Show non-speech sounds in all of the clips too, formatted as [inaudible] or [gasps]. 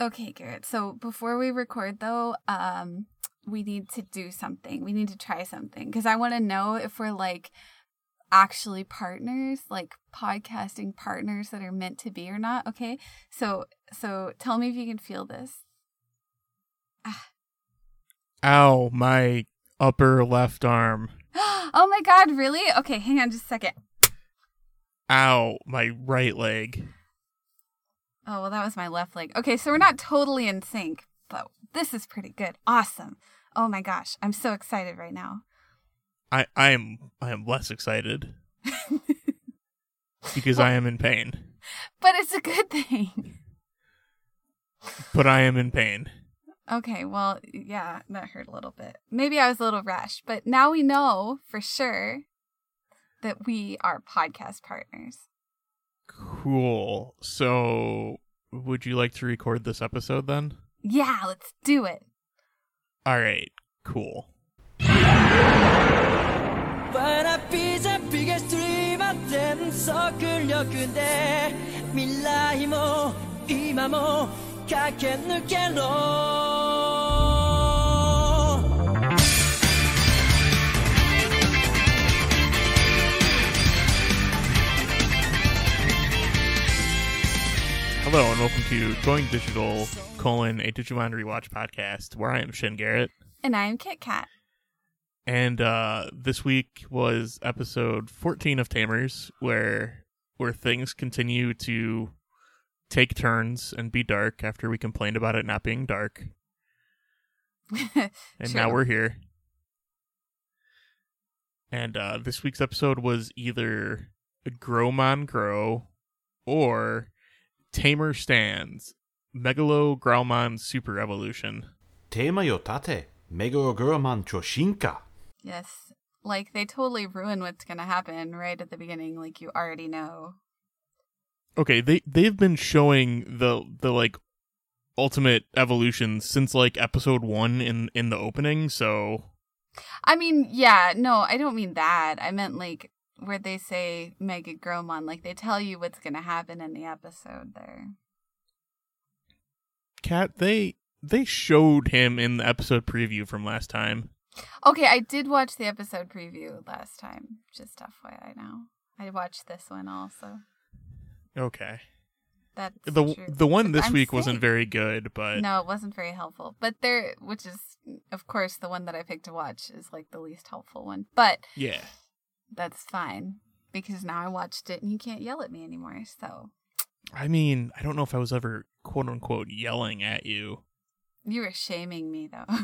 Okay, Garrett. So before we record, though, um, we need to do something. We need to try something because I want to know if we're like actually partners, like podcasting partners that are meant to be or not. Okay. So, so tell me if you can feel this. Ow, my upper left arm. [gasps] oh my God, really? Okay, hang on just a second. Ow, my right leg. Oh, well, that was my left leg. Okay, so we're not totally in sync, but this is pretty good. Awesome. Oh my gosh, I'm so excited right now. I I am I am less excited [laughs] because well, I am in pain. But it's a good thing. But I am in pain. Okay, well, yeah, that hurt a little bit. Maybe I was a little rash, but now we know for sure that we are podcast partners. Cool. So, would you like to record this episode then? Yeah, let's do it. All right, cool. Hello and welcome to Going Digital, colon, a Digimon Rewatch podcast, where I am Shin Garrett. And I am Kit Kat. And uh, this week was episode 14 of Tamers, where where things continue to take turns and be dark after we complained about it not being dark. [laughs] and True. now we're here. And uh, this week's episode was either Growmon Grow or Tamer stands. Megalo Growlmon Super Evolution. Tema yotate. Megalo Growlmon Choshinka. Yes. Like they totally ruin what's gonna happen right at the beginning, like you already know. Okay, they they've been showing the the like ultimate evolution since like episode one in in the opening, so I mean, yeah, no, I don't mean that. I meant like where they say Mega Growmon, like they tell you what's going to happen in the episode there. Cat, they they showed him in the episode preview from last time. Okay, I did watch the episode preview last time. Just FYI now. I watched this one also. Okay. That's the true. the one this I'm week saying. wasn't very good, but no, it wasn't very helpful. But there, which is of course the one that I picked to watch is like the least helpful one. But yeah, that's fine because now I watched it and you can't yell at me anymore. So, I mean, I don't know if I was ever quote unquote yelling at you. You were shaming me though.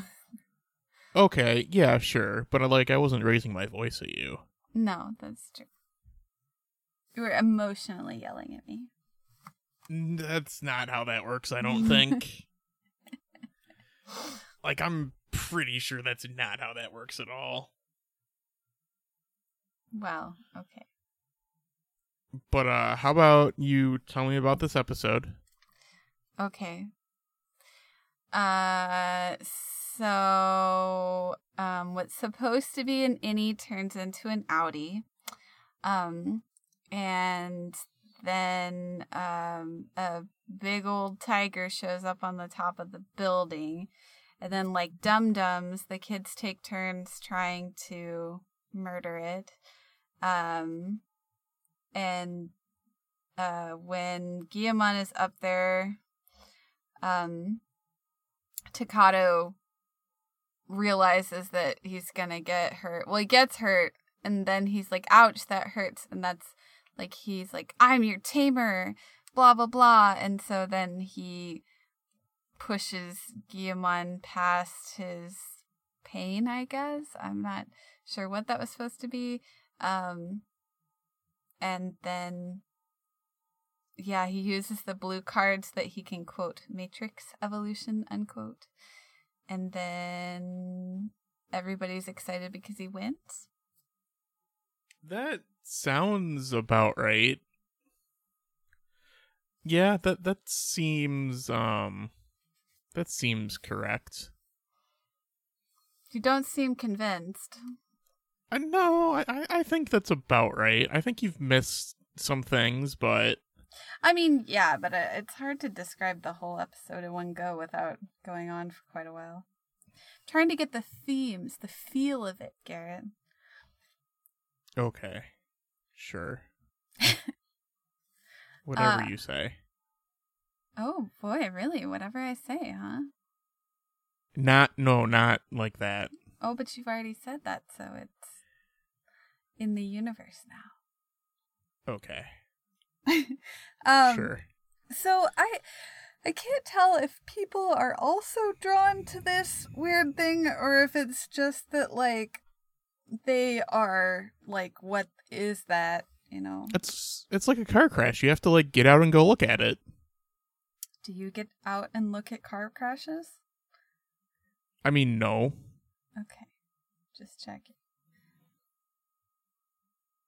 okay, yeah, sure, but I like I wasn't raising my voice at you. No, that's true. You were emotionally yelling at me. That's not how that works, I don't [laughs] think. like I'm pretty sure that's not how that works at all. Well, okay. But uh how about you tell me about this episode? Okay. Uh so um what's supposed to be an innie turns into an outie. Um and then um a big old tiger shows up on the top of the building. And then like dum dums, the kids take turns trying to murder it. Um, and uh, when Guilmon is up there, um, Takato realizes that he's gonna get hurt. Well, he gets hurt, and then he's like, "Ouch, that hurts," and that's like he's like, "I'm your tamer," blah blah blah, and so then he pushes Guilmon past his pain. I guess I'm not sure what that was supposed to be. Um, and then, yeah, he uses the blue cards that he can quote Matrix evolution, unquote. And then everybody's excited because he wins. That sounds about right. Yeah, that that seems um that seems correct. You don't seem convinced. Uh, no, I, I think that's about right. I think you've missed some things, but I mean, yeah, but uh, it's hard to describe the whole episode in one go without going on for quite a while. Trying to get the themes, the feel of it, Garrett. Okay. Sure. [laughs] Whatever Uh, you say. Oh boy, really? Whatever I say, huh? Not no, not like that. Oh, but you've already said that, so it's in the universe now. Okay. [laughs] um, sure. So I I can't tell if people are also drawn to this weird thing or if it's just that like they are like what is that, you know? It's it's like a car crash. You have to like get out and go look at it. Do you get out and look at car crashes? I mean, no. Okay. Just checking.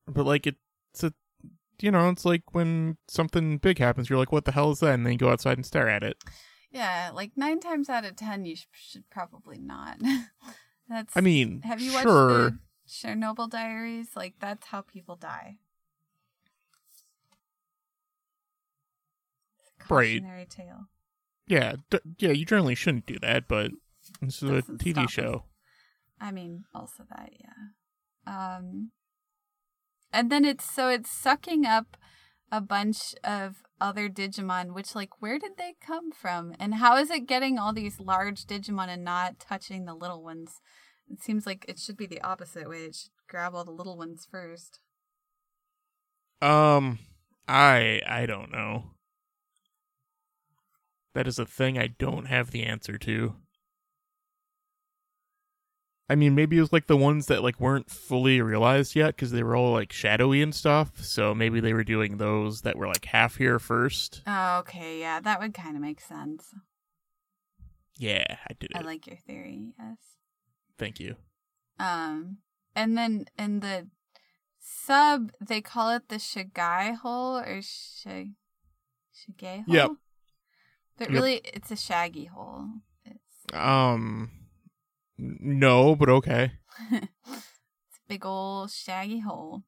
But like it's a you know, it's like when something big happens, you're like, what the hell is that? And then you go outside and stare at it. Yeah, like 9 times out of 10 you sh- should probably not. [laughs] That's I mean, Have you watched the Chernobyl Diaries? Like that's how people die. Right. Tale. Yeah, d- yeah, you generally shouldn't do that, but this is a Doesn't TV stop us. show. I mean, also that, yeah. Um, and then it's so it's sucking up a bunch of other Digimon, which like where did they come from, and how is it getting all these large Digimon and not touching the little ones? It seems like it should be the opposite way. It should grab all the little ones first. Um, I I don't know. That is a thing I don't have the answer to. I mean, maybe it was like the ones that like weren't fully realized yet because they were all like shadowy and stuff. So maybe they were doing those that were like half here first. Oh, okay, yeah, that would kind of make sense. Yeah, I did it. I like your theory. Yes. Thank you. Um, and then in the sub, they call it the Shigai hole or Shig Shigay hole. Yep. But Yep. really, it's a shaggy hole. It's Um, no, but okay. [laughs] it's a big old shaggy hole.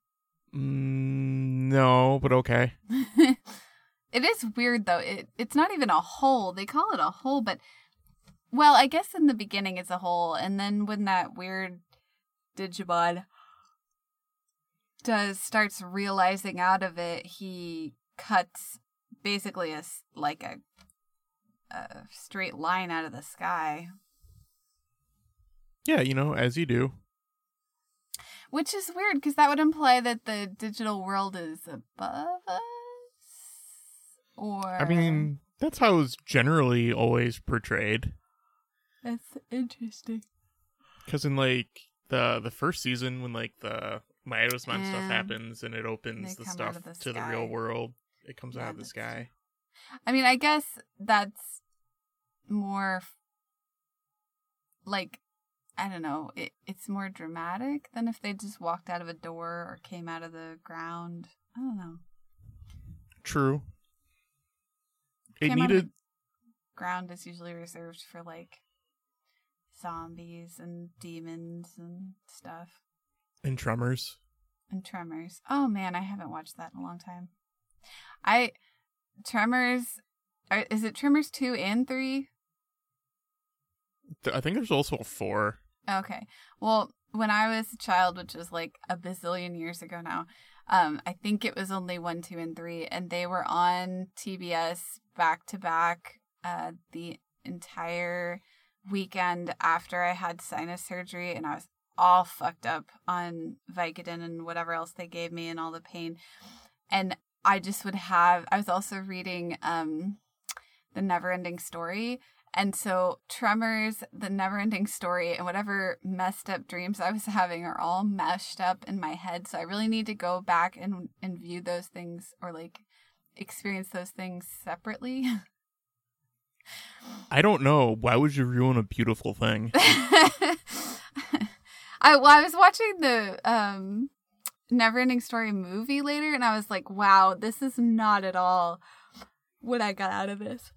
Mm, no, but okay. [laughs] it is weird though. It it's not even a hole. They call it a hole, but well, I guess in the beginning it's a hole, and then when that weird Digimon does starts realizing out of it, he cuts basically a like a a straight line out of the sky, Yeah, you know, as you do. which is weird because that would imply that the digital world is above us. Or I mean, that's how it's generally always portrayed. that's interesting. Because in like the the first season, when like the Miasma stuff happens and it opens the stuff the to the real world, it comes Yeah, out of the sky. I mean, I guess that's more like I don't know. It it's more dramatic than if they just walked out of a door or came out of the ground. I don't know. True. It Came needed the ground is usually reserved for like zombies and demons and stuff And Tremors. and Tremors. Oh man, I haven't watched that in a long time. I Tremors. Are, is it Tremors two and three? I think there's also a four. Okay. Well, when I was a child, which was like a bazillion years ago now, um, I think it was only one, two, and three, and they were on TBS back to back uh, the entire weekend after I had sinus surgery, and I was all fucked up on Vicodin and whatever else they gave me and all the pain. And I just would have, I was also reading um, The Never Ending Story. And so Tremors, The Never Ending Story, and whatever messed up dreams I was [laughs] having are all meshed up in my head. So I really need to go back and, and view those things or like experience those things separately. [laughs] I don't know. Why would you ruin a beautiful thing? [laughs] I well, I was watching the um Neverending Story movie later and I was like, wow, this is not at all what I got out of this.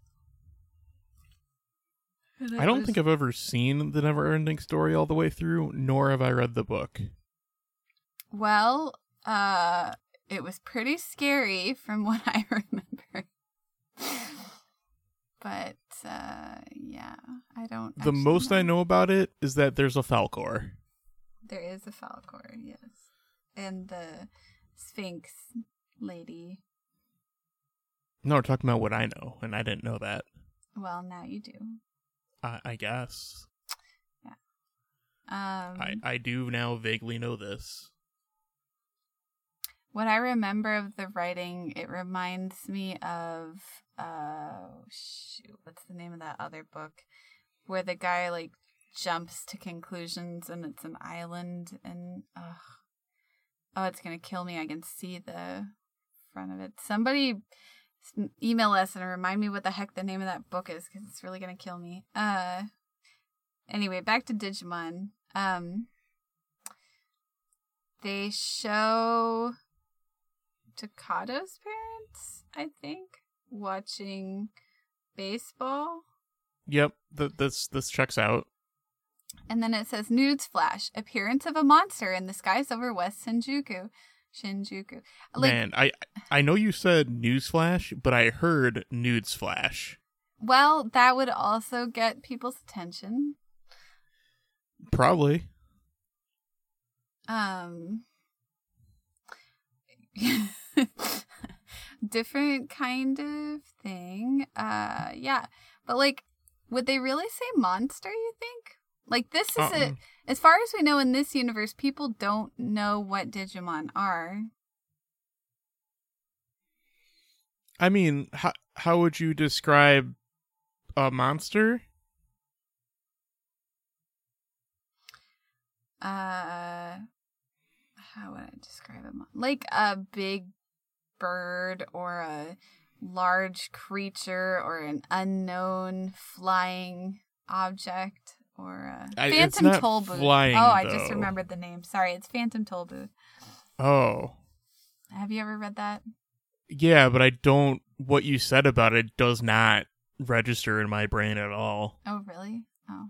I don't was- think I've ever seen the never ending story all the way through, nor have I read the book. Well, uh it was pretty scary from [laughs] what I remember. but uh, yeah, I don't. The most I know about it is that there's a Falkor. There is a Falkor, yes. And the Sphinx lady. No, we're talking about what I know, and I didn't know that. Well, now you do. I, I guess Um, I I do now vaguely know this. what I remember of the writing, it reminds me of uh shoot, what's the name of that other book where the guy like jumps to conclusions and it's an island and ugh. oh, it's gonna kill me. I can see the front of it. Somebody email us and remind me what the heck the name of that book is because it's really gonna kill me. Uh, anyway, back to Digimon. Um, they show Takato's parents, I think, watching baseball. Yep, th- this this checks out. And then it says nudes flash appearance of a monster in the skies over West Shinjuku. Shinjuku. Like Man, I I know you said newsflash, but I heard nudes flash. well, that would also get people's attention. Probably. Um [laughs] different kind of thing. Uh yeah. But like would they really say monster, you think? Like this is it Uh-uh. as far as we know in this universe, people don't know what Digimon are. I mean, how how would you describe a monster? uh how would I describe it? Like a big bird or a large creature or an unknown flying object or a I- it's phantom not toll booth. flying, oh, I just remembered the name. Sorry, it's Phantom Toll Booth. Oh, Have you ever read that? yeah, but I don't. What you said about it does not register in my brain at all. Oh, really? Oh.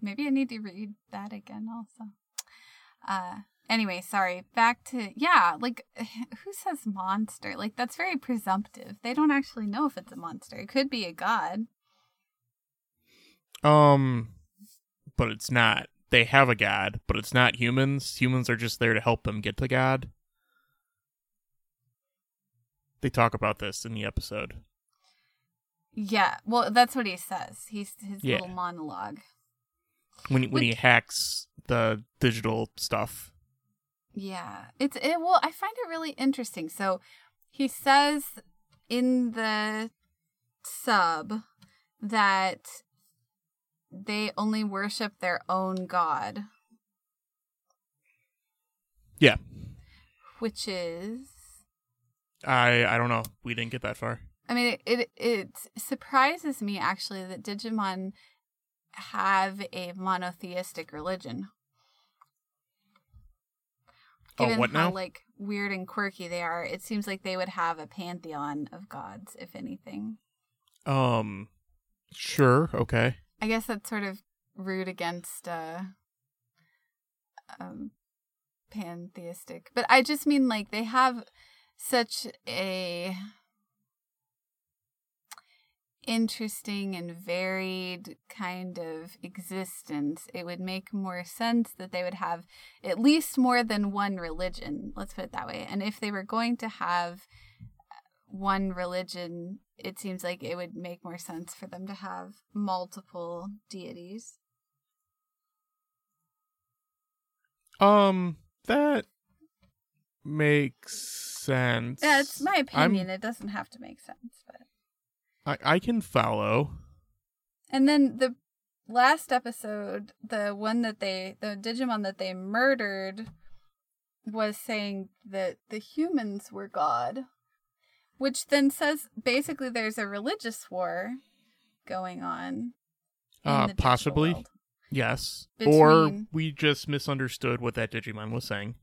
Maybe I need to read that again also. Uh anyway, sorry. Back to yeah, like [sighs] who says monster? Like that's very presumptive. They don't actually know if it's a monster. It could be a god. Um, but it's not. They have a god, but it's not humans. Humans are just there to help them get to God. They talk about this in the episode. Yeah, well, that's what he says. He's his Yeah. little monologue. when he, when he hacks the digital stuff. Yeah, it's it. Well, I find it really interesting. So he says in the sub that they only worship their own god, Yeah, which is. I I don't know. We didn't get that far. I mean, it, it it surprises me actually that Digimon have a monotheistic religion. Oh, Given what how now? like weird and quirky they are, it seems like they would have a pantheon of gods, if anything. Um, sure, okay. I guess that's sort of rude against uh um pantheistic. But I just mean like they have such a interesting and varied kind of existence. It would make more sense that they would have at least more than one religion, let's put it that way. And if they were going to have one religion, it seems like it would make more sense for them to have multiple deities. Um, that makes sense. Yeah, it's my I'm- opinion. It doesn't have to make sense, but I I can follow. and then the last episode, the one that they the Digimon that they murdered was saying that the humans were God, which then says basically there's a religious war going on. Uh, possibly. world. Yes. Or we just misunderstood what that Digimon was saying.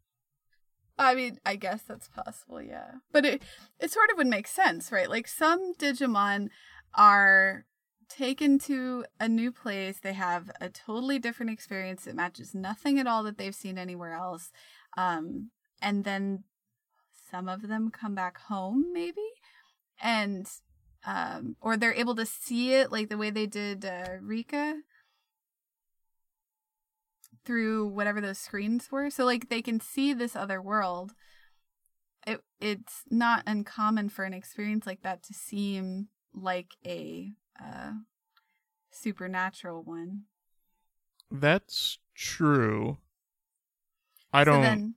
I mean, I guess that's possible, yeah. But it it sort of would make sense, right? Like some Digimon are taken to a new place, they have a totally different experience that matches nothing at all that they've seen anywhere else. Um and then some of them come back home, maybe, and um, or they're able to see it like the way they did uh, Rika through whatever those screens were. So like they can see this other world. It it's not uncommon for an experience like that to seem like a uh, supernatural one. That's true. I So don't then-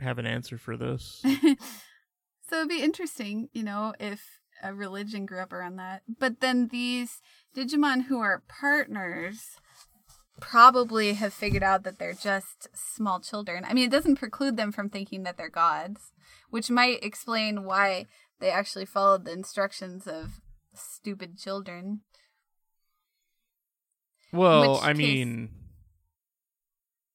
have an answer for this. [laughs] so it'd be interesting, you know, if a religion grew up around that. But then these Digimon who are partners probably have figured out that they're just small children. I mean, it doesn't preclude them from thinking that they're gods, which might explain why they actually followed the instructions of stupid children. Well, I case- mean,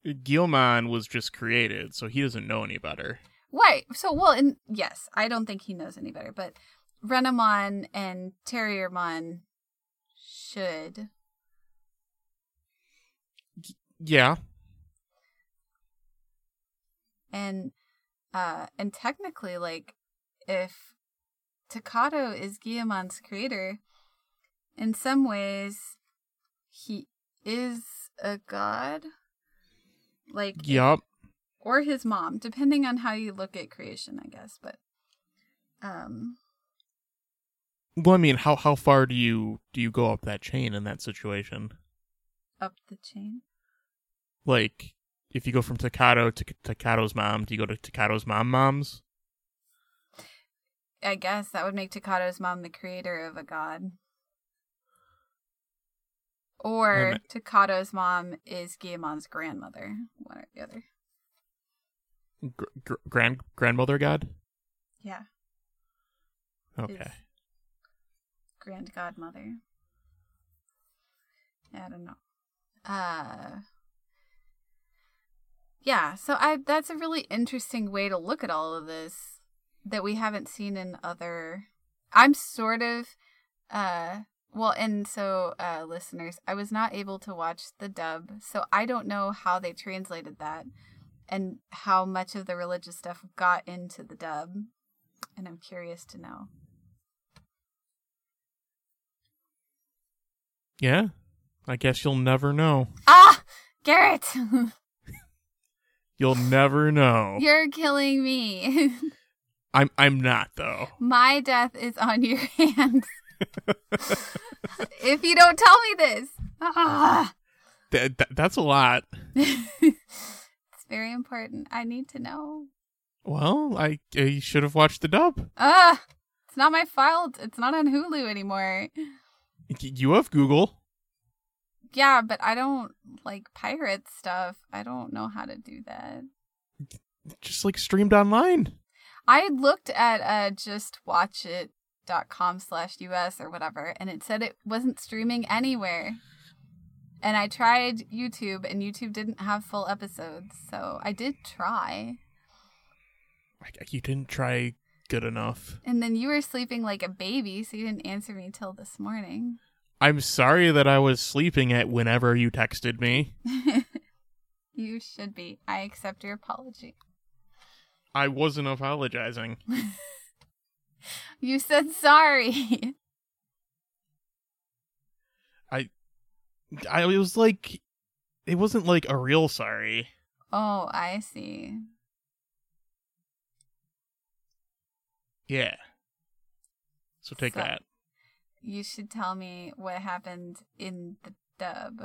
Guilmon was just created, so he doesn't know any better. Right. So, well, and yes, I don't think he knows any better, but Renamon and Terriermon should. Yeah, And uh and technically like if Takato is Guilmon's creator, in some ways he is a god. Like Yep. or his mom, depending on how you look at creation, I guess. But um Well, I mean, how how far do you do you go up that chain in that situation? up the chain. Like, if you go from Takato to Takato's mom, do you go to Takato's mom moms? I guess that would make Takato's mom the creator of a god. Or Takato's mom is Guilmon's grandmother, one or the other. Gr- gr- grand grandmother god. Yeah, Okay. Is- grand godmother. I don't know. Uh Yeah, so I that's a really interesting way to look at all of this that we haven't seen in other I'm sort of uh well and so uh listeners, I was not able to watch the dub, so I don't know how they translated that and how much of the religious stuff got into the dub. And I'm curious to know. Yeah. I guess you'll never know. Ah, Garrett, [laughs] You'll never know. you're killing me. [laughs] I'm I'm not though. My death is on your [laughs] hands. [laughs] if you don't tell me this, ah, Th- th- that's a lot. [laughs] it's very important. I need to know. Well, I, I should have watched the dub. Ah, it's not my fault. It's not on Hulu anymore. You have Google. Yeah, but I don't like pirate stuff. I don't know how to do that. Just like streamed online. I looked at uh justwatchit.com slash US or whatever, and it said it wasn't streaming anywhere. And I tried YouTube, and YouTube didn't have full episodes, so I did try. Like, You didn't try good enough. And then you were sleeping like a baby, so you didn't answer me till this morning. I'm sorry that I was sleeping at whenever you texted me. [laughs] you should be. I accept your apology. I wasn't apologizing. [laughs] [laughs] You said sorry. I I was like, it wasn't like a real sorry. oh, I see. Yeah. So take So- that. You should tell me what happened in the dub.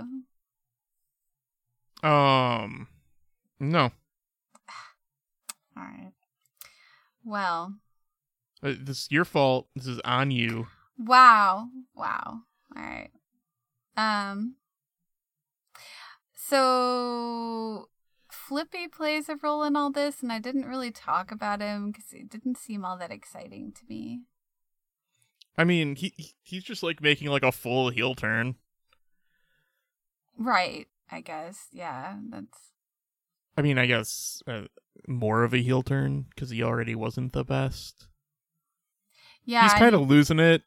Um, no. [sighs] All right. Well, This is your fault. This is on you. wow. Wow. All right. Um so Flippy plays a role in all this and I didn't really talk about him cuz it didn't seem all that exciting to me. I mean, he he- he's just like making like a full heel turn. Right, I guess. Yeah, that's I mean, I guess uh, more of a heel turn because he already wasn't the best. Yeah, he's kind of losing it.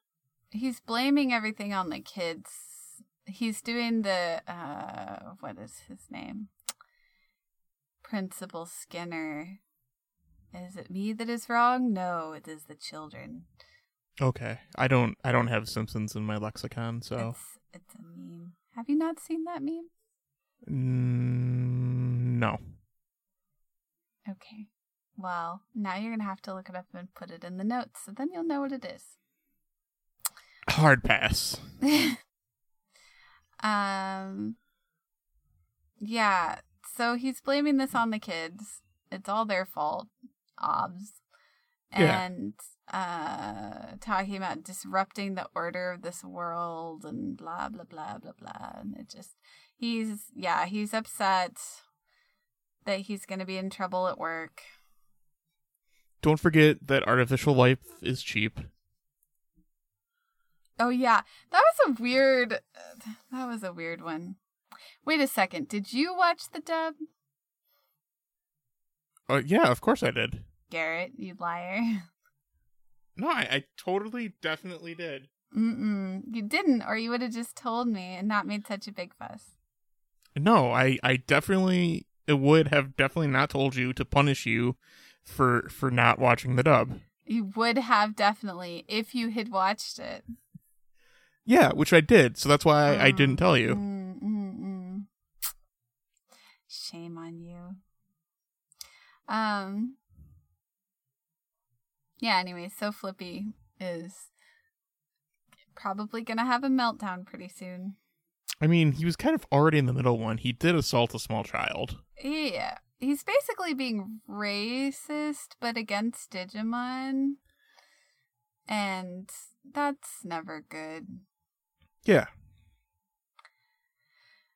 he's blaming everything on the kids. He's doing the uh what is his name? Principal Skinner Is it me that is wrong? No, it is the children. Okay. I don't I don't have Simpsons in my lexicon, so It's it's a meme. Have you not seen that meme? mm, no. Okay. Well, now you're gonna have to look it up and put it in the notes, so then you'll know what it is. Hard pass. [laughs] um. Yeah. So he's blaming this on the kids. It's all their fault. Obs. Yeah. And uh talking about disrupting the order of this world and blah blah blah blah blah. And it just he's yeah, he's upset that he's gonna be in trouble at work. Don't forget that artificial life is cheap. Oh yeah, that was a weird. That was a weird one. Wait a second. Did you watch the dub, Uh, yeah, of course I did. Garrett? You liar. No, I, I totally definitely did. Mm-mm. You didn't, or you would have just told me and not made such a big fuss. No, I I definitely it would have definitely not told you to punish you for for not watching the dub. You would have definitely if you had watched it. Yeah, which I did. So that's why I, I didn't tell you. Mm, mm, mm. Shame on you. Um. Yeah. Anyway, so Flippy is probably gonna have a meltdown pretty soon. I mean, he was kind of already in the middle one. He did assault a small child. Yeah, he's basically being racist, but against Digimon, and that's never good. Yeah.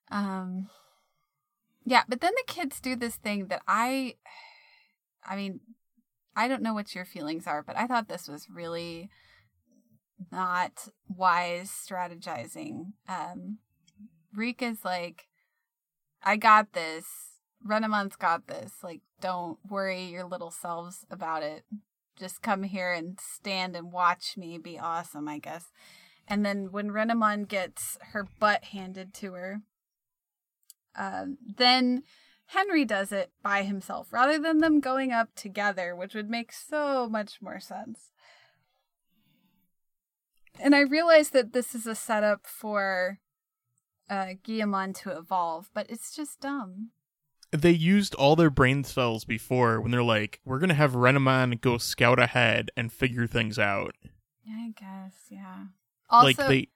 Um yeah, but then the kids do this thing that I I mean, I don't know what your feelings are, but I thought this was really not wise strategizing. Um Rika's like I got this. Renamon's got this. Like don't worry your little selves about it. Just come here and stand and watch me be awesome, I guess. And then when Renamon gets her butt handed to her, um, then Henry does it by himself rather than them going up together, which would make so much more sense. And I realize that this is a setup for uh, Guilmon to evolve, but it's just dumb. They used all their brain cells before when they're like, we're going to have Renamon go scout ahead and figure things out. I guess, yeah. Also, like they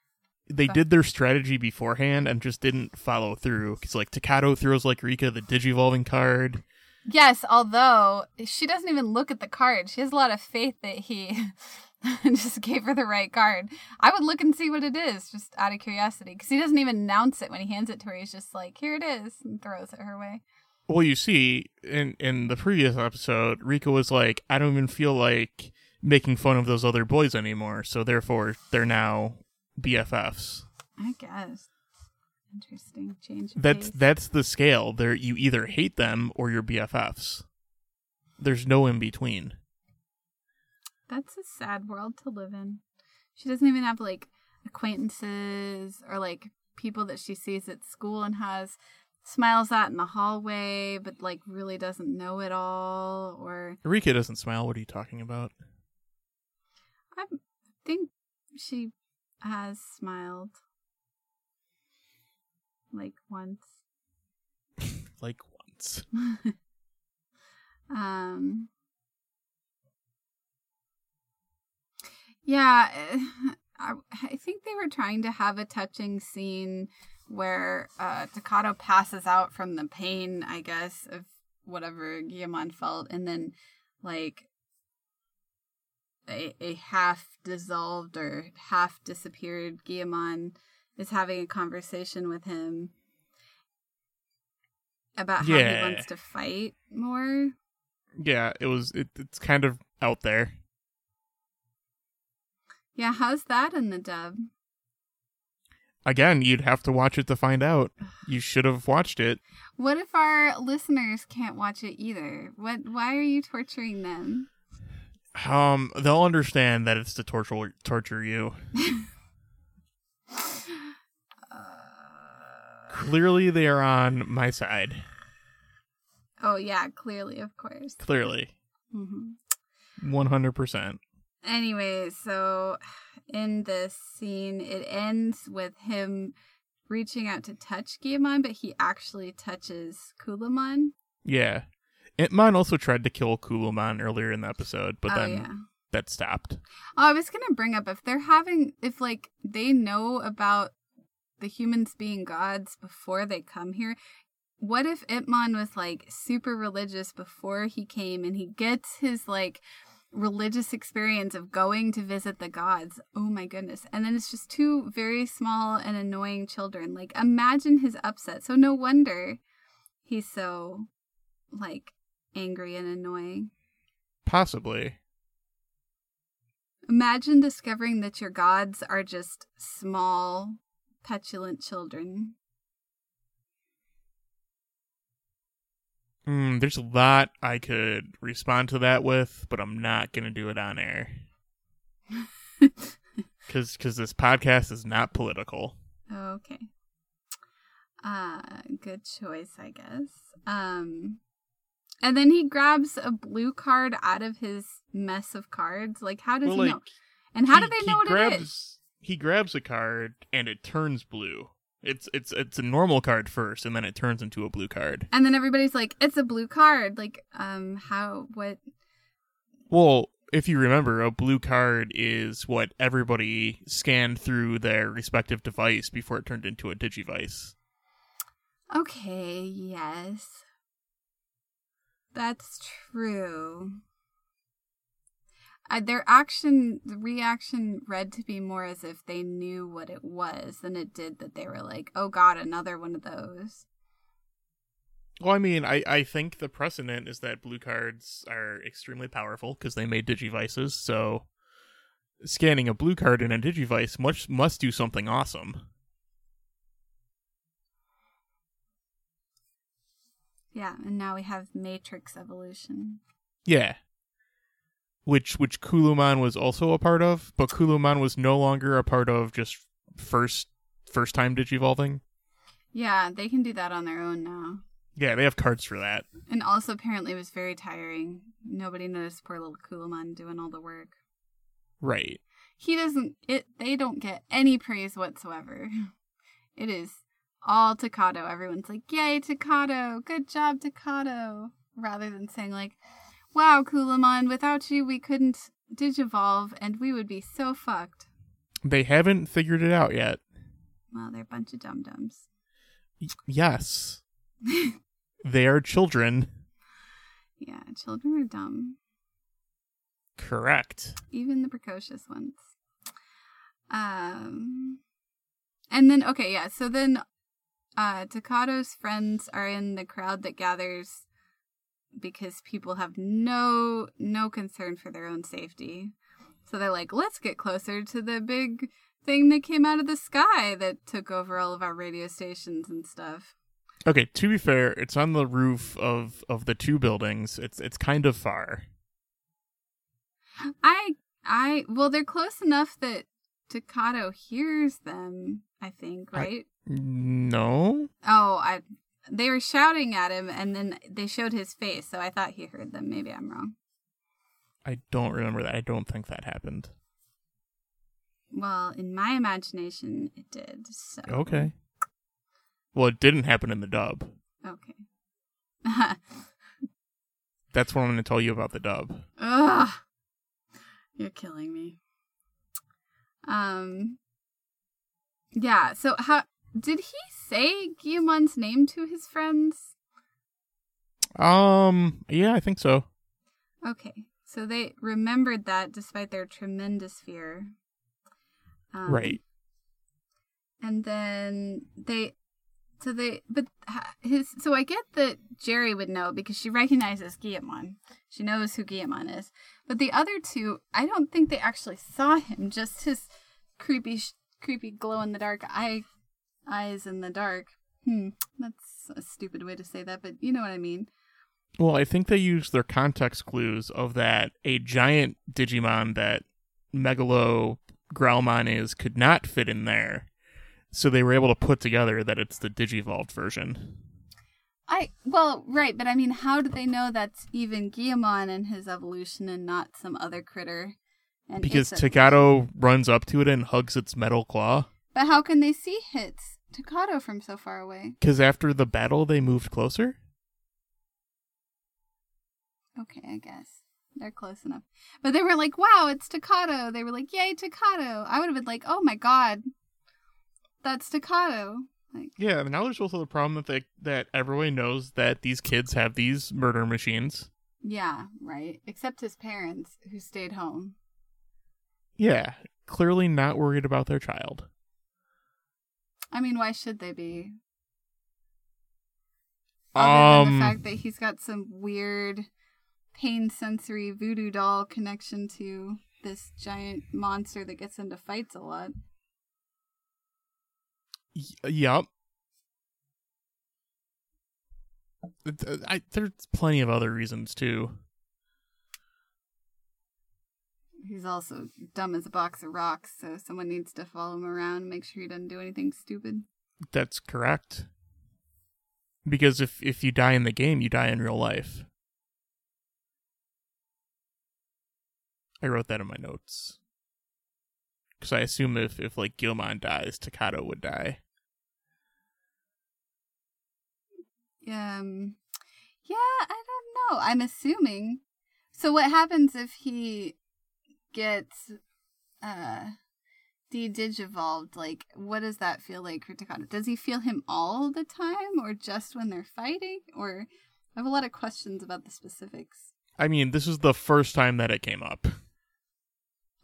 they did their strategy beforehand and just didn't follow through cuz like Takato throws like Rika the digivolving card. Yes, although she doesn't even look at the card. She has a lot of faith that he [laughs] just gave her the right card. I would look and see what it is, just out of curiosity, because he doesn't even announce it when he hands it to her. He's just like, "Here it is," and throws it her way. Well, you see in in the previous episode, Rika was like, I don't even feel like making fun of those other boys anymore, so therefore they're now BFFs. I guess. Interesting change. That's pace. that's the scale. There you either hate them or you're BFFs. There's no in between. That's a sad world to live in. She doesn't even have like acquaintances or like people that she sees at school and has smiles at in the hallway, but like really doesn't know it all. Or Rika doesn't smile. What are you talking about? I think she has smiled like once. [laughs] Like once. [laughs] um yeah eh, [laughs] I, I think they were trying to have a touching scene where uh Takato passes out from the pain i guess of whatever Guilmon felt and then like a, a half dissolved or half disappeared Guilmon is having a conversation with him about how Yeah. he wants to fight more. Yeah, it was. It, it's kind of out there. Yeah, how's that in the dub? Again, you'd have to watch it to find out. You should have watched it. What if our listeners can't watch it either? What why are you torturing them? Um, they'll understand that it's to torture torture you. [laughs] Clearly, they are on my side. Oh yeah, clearly, of course. Clearly, hmm 100%. Anyway, so in this scene, it ends with him reaching out to touch Guilmon, but he actually touches Calumon. Yeah. Impmon also tried to kill Calumon earlier in the episode, but oh, then yeah. that stopped. Oh, I was gonna bring up if they're having if like they know about the humans being gods before they come here. What if Impmon was like super religious before he came and he gets his like religious experience of going to visit the gods? Oh my goodness. And then it's just two very small and annoying children. Like imagine his upset. So no wonder he's so like angry and annoying. Possibly. Imagine discovering that your gods are just small, petulant children. Mm, there's a lot I could respond to that with, but I'm not going to do it on air. [laughs] Because this podcast is not political. Okay. Uh good choice, I guess. Um and then he grabs a blue card out of his mess of cards. Like how does Well, he like, know? And how he- do they know what grabs, it is? He grabs a card and it turns blue. It's it's it's a normal card first, and then it turns into a blue card. And then everybody's like, "It's a blue card." Like, um, how? What? Well, if you remember, a blue card is what everybody scanned through their respective device before it turned into a digivice. Okay, yes, that's true. Uh, their action, the reaction read to be more as if they knew what it was than it did that they were like, "Oh God, another one of those." Well, I mean, I, I think the precedent is that blue cards are extremely powerful because they made digivices. So, scanning a blue card in a digivice must must do something awesome. Yeah, and now we have Matrix evolution. Yeah. Which which Calumon was also a part of, but Calumon was no longer a part of just first first time digivolving. Yeah, they can do that on their own now. Yeah, they have cards for that. And also, apparently, it was very tiring. Nobody noticed poor little Calumon doing all the work. Right. He doesn't. It. They don't get any praise whatsoever. [laughs] It is all Takato. Everyone's like, "Yay, Takato! Good job, Takato!" Rather than saying like, "Wow, Calumon! Without you, we couldn't digivolve, and we would be so fucked." They haven't figured it out yet. Well, they're a bunch of dum dums. Y- yes. [laughs] they are children. yeah, children are dumb. Correct. even the precocious ones. Um, and then okay, yeah. So then, uh, Takato's friends are in the crowd that gathers because people have no no concern for their own safety. So they're like, let's get closer to the big thing that came out of the sky that took over all of our radio stations and stuff. Okay, to be fair, it's on the roof of of the two buildings. It's it's kind of far. I I well, they're close enough that Takato hears them. I think, I- right? No. Oh, I they were shouting at him and then they showed his face, so I thought he heard them. Maybe I'm wrong. I don't remember that. I don't think that happened. Well, in my imagination it did. So Okay. Well, it didn't happen in the dub. Okay. [laughs] That's what I'm going to tell you about the dub. Ugh. You're killing me. Um Yeah, so how did he say Guilmon's name to his friends? Um, yeah, I think so. Okay. So they remembered that despite their tremendous fear. Um, Right. and then they so they but his so i get that jeri would know because she recognizes guilmon she knows who guilmon is but the other two i don't think they actually saw him just his creepy creepy glow in the dark eye eyes in the dark hmm that's a stupid way to say that but you know what i mean Well, I think they used their context clues of that a giant Digimon that Megalo Growlmon is could not fit in there. So they were able to put together that it's the Digivolved version. I well, right, but I mean, how do they know that's even Guilmon and his evolution and not some other critter? And Because? Takato runs up to it and hugs its metal claw. But how can they see hits Takato from so far away? Because after the battle, they moved closer. Okay, I guess they're close enough. But they were like, "Wow, it's Takato." They were like, "Yay, Takato!" I would have been like, "Oh my god, that's Takato!" Like, Yeah. and Now there's also the problem that they, that everyone knows that these kids have these murder machines. yeah, right. Except his parents, who stayed home. Yeah. Clearly not worried about their child. I mean, why should they be? Other than Um, the fact that he's got some weird pain sensory voodoo doll connection to this giant monster that gets into fights a lot. Y- uh, I, there's plenty of other reasons too. He's also dumb as a box of rocks, so someone needs to follow him around and make sure he doesn't do anything stupid. That's correct. Because if if you die in the game, you die in real life. I wrote that in my notes. Because I assume if if like Guilmon dies, Takato would die. Um, yeah, I don't know. I'm assuming. So what happens if he gets uh de-digivolved? Like, what does that feel like for Takato? Does he feel him all the time, or just when they're fighting? Or I have a lot of questions about the specifics. I mean, this is the first time that it came up.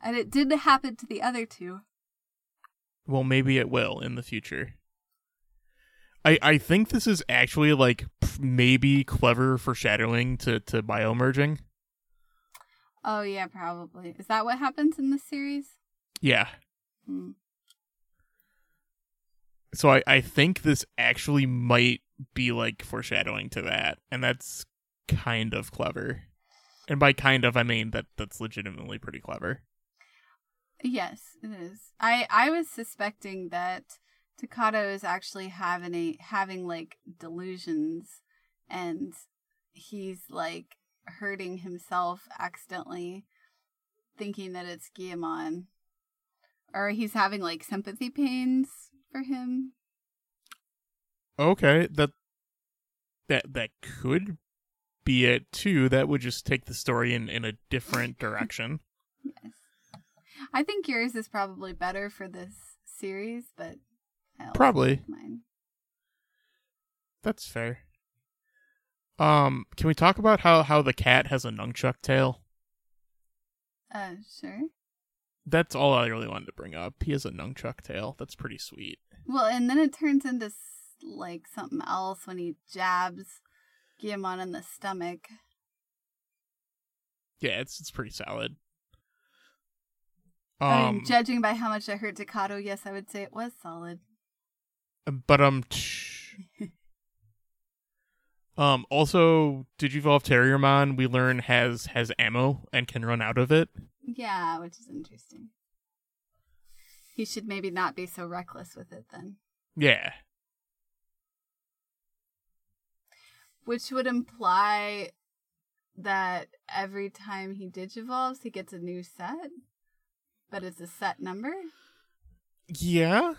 And it did happen to the other two. Well, maybe it will in the future. I I think this is actually like maybe clever foreshadowing to to biomerging. Oh yeah, probably. Is that what happens in this series? Yeah. Hmm. So I I think this actually might be like foreshadowing to that, and that's kind of clever. And by kind of, I mean that that's legitimately pretty clever. Yes, it is. I I was suspecting that Takato is actually having a having like delusions, and he's like hurting himself accidentally, thinking that it's Guilmon, or he's having like sympathy pains for him. Okay, that that that could be it too. That would just take the story in in a different [laughs] direction. Yes, I think yours is probably better for this series, but Probably. mine. That's fair. Um, can we talk about how how the cat has a nunchuck tail? Uh, sure. That's all I really wanted to bring up. He has a nunchuck tail. That's pretty sweet. Well, and then it turns into like something else when he jabs Guilmon in the stomach. Yeah, it's it's pretty solid. I Um, mean, judging by how much I heard Takato, yes, I would say it was solid. but um. Um. Also, Digivolve Terriermon we learn has has ammo and can run out of it. Yeah, which is interesting. He should maybe not be so reckless with it then. Yeah, Which would imply that every time he digivolves, he gets a new set, but it's a set number. yeah.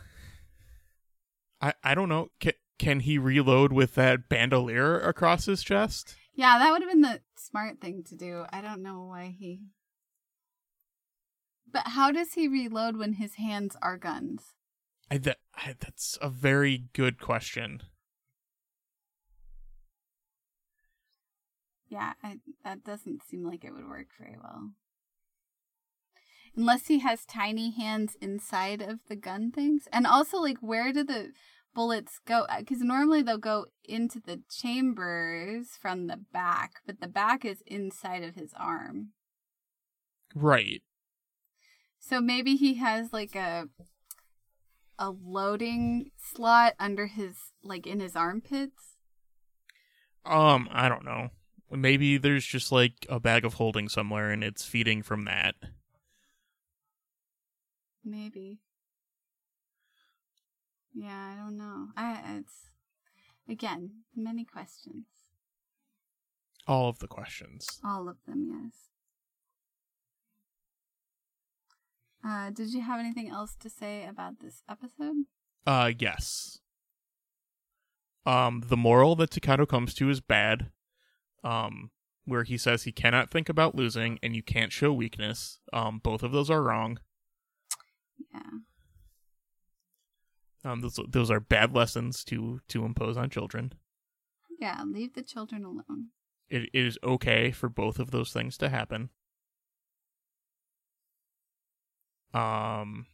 I I don't know. Can can he reload with that bandolier across his chest? Yeah, that would have been the smart thing to do. I don't know why he. But how does he reload when his hands are guns? I, that, I, that's a very good question. Yeah, I, that doesn't seem like it would work very well. Unless he has tiny hands inside of the gun things. And also, like, where do the bullets go? Because normally they'll go into the chambers from the back, but the back is inside of his arm. Right. So maybe he has like a a loading slot under his like in his armpits. Um, I don't know. Maybe there's just like a bag of holding somewhere and it's feeding from that. Maybe. Yeah, I don't know. I it's Again, many questions. All of the questions. All of them, yes. Uh, did you have anything else to say about this episode? Uh, yes. Um, the moral that Takato comes to is bad. Um, where he says he cannot think about losing and you can't show weakness. Um, both of those are wrong. Yeah. Um, those those are bad lessons to to impose on children. Yeah, leave the children alone. It, it is okay for both of those things to happen. Um,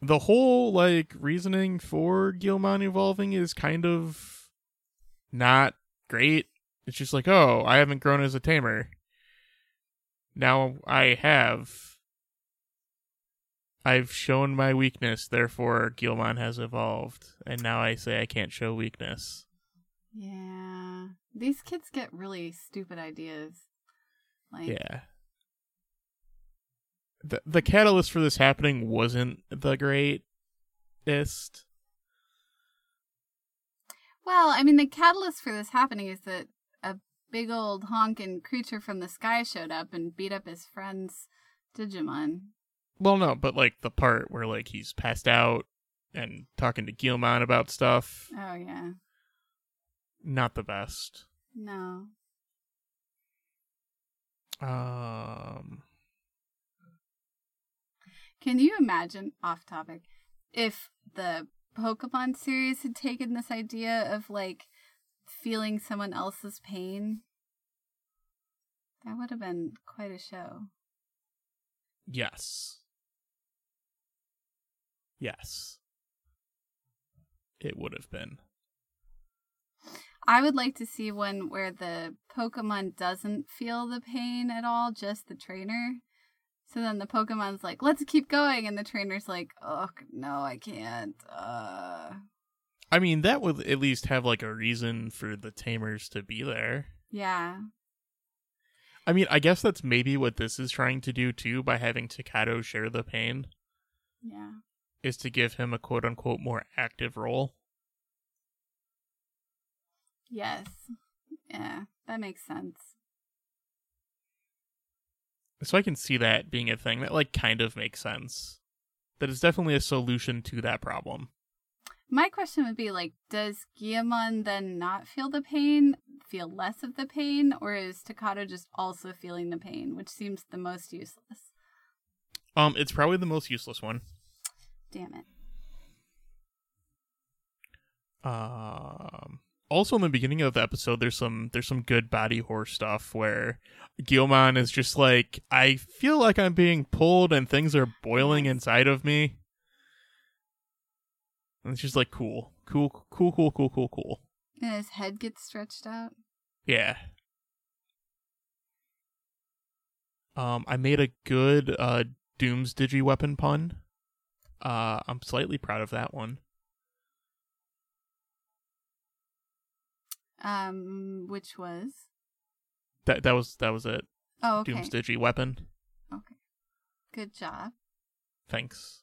the whole like reasoning for Guilmon evolving is kind of not great. It's just like, oh, I haven't grown as a tamer. Now I have. I've shown my weakness, therefore Guilmon has evolved, and now I say I can't show weakness. Yeah. These kids get really stupid ideas. Like Yeah. The the catalyst for this happening wasn't the greatest. Well, I mean the catalyst for this happening is that a big old honking creature from the sky showed up and beat up his friend's Digimon. Well, no, but like the part where like he's passed out and talking to Guilmon about stuff, Oh yeah. not the best. No. Um, Can you imagine off topic if the Pokemon series had taken this idea of like feeling someone else's pain? That would have been quite a show. yes, yes, it would have been. I would like to see one where the Pokemon doesn't feel the pain at all, just the trainer. So then the Pokemon's like, let's keep going. And the trainer's like, oh, no, I can't. Uh... I mean, that would at least have like a reason for the tamers to be there. Yeah. I mean, I guess that's maybe what this is trying to do too by having Takato share the pain, Yeah. Is to give him a quote unquote more active role. Yes. Yeah. That makes sense. So I can see that being a thing that like kind of makes sense. That is definitely a solution to that problem. My question would be like, does Guilmon then not feel the pain, feel less of the pain, or is Takato just also feeling the pain, which seems the most useless? Um, it's probably the most useless one. Damn it. Um, also in the beginning of the episode, there's some there's some good body horror stuff where Guilmon is just like, I feel like I'm being pulled and things are boiling inside of me. And it's just like cool, cool, cool, cool, cool, cool, cool. And his head gets stretched out. Yeah. Um, I made a good uh Doom's Digi weapon pun. Uh, I'm slightly proud of that one. Um, which was That that was that was it. oh okay, Doom's Digi weapon. okay, good job. Thanks.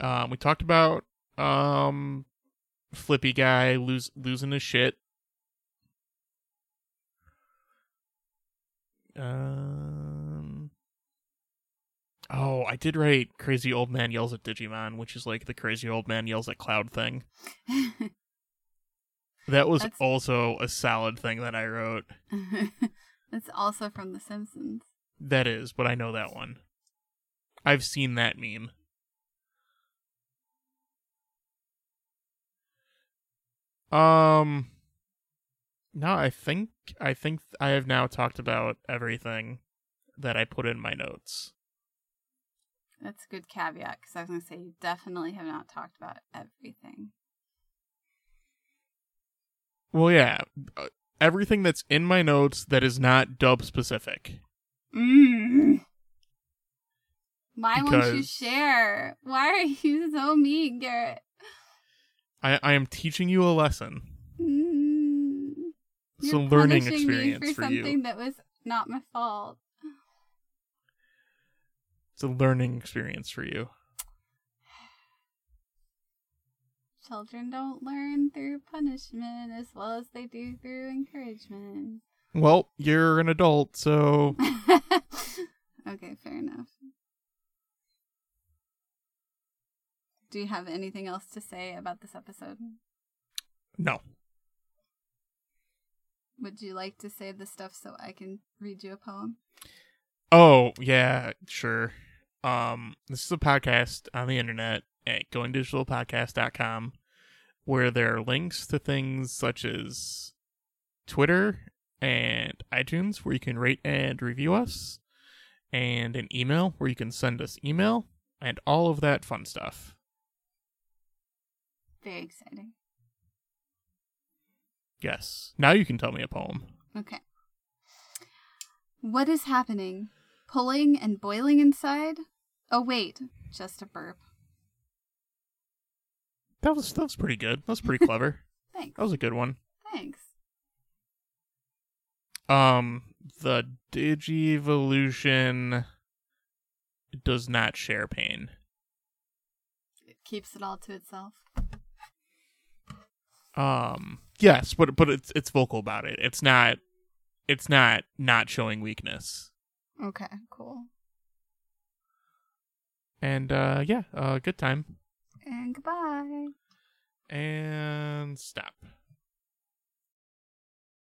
Um, we talked about um, Flippy guy lose losing his shit. Um. Oh, I did write "Crazy Old Man Yells at Digimon," which is like the crazy old man yells at Cloud thing. [laughs] That was That's- also a solid thing that I wrote. [laughs] That's also from The Simpsons. That is, but I know that one. I've seen that meme. Um no, I think I think I have now talked about everything that I put in my notes. That's a good caveat because I was going to say you definitely have not talked about everything. Well, yeah, uh, everything that's in my notes that is not dub specific. Mm. Why won't you share? Why are you so mean, Garrett? I I am teaching you a lesson. Mm. It's You're learning punishing me experience for for you. something that was not my fault. It's a learning experience for you. Children don't learn through punishment as well as they do through encouragement. Well, you're an adult, so. [laughs] okay, fair enough. Do you have anything else to say about this episode? No. Would you like to say the stuff so I can read you a poem? Oh, yeah, sure. Um, this is a podcast on the internet at goingdigitalpodcast.com where there are links to things such as Twitter and iTunes where you can rate and review us, and an email where you can send us email, and all of that fun stuff. Very exciting. Yes. Now you can tell me a poem. Okay. What is happening? Pulling and boiling inside? Oh, wait, just a burp. That was that was pretty good. That was pretty [laughs] clever. Thanks. That was a good one. Thanks. Um, the Digivolution does not share pain. It keeps it all to itself. Um, yes, but but it's it's vocal about it. It's not it's not not showing weakness. Okay, cool. And uh yeah, uh good time. And goodbye. And stop.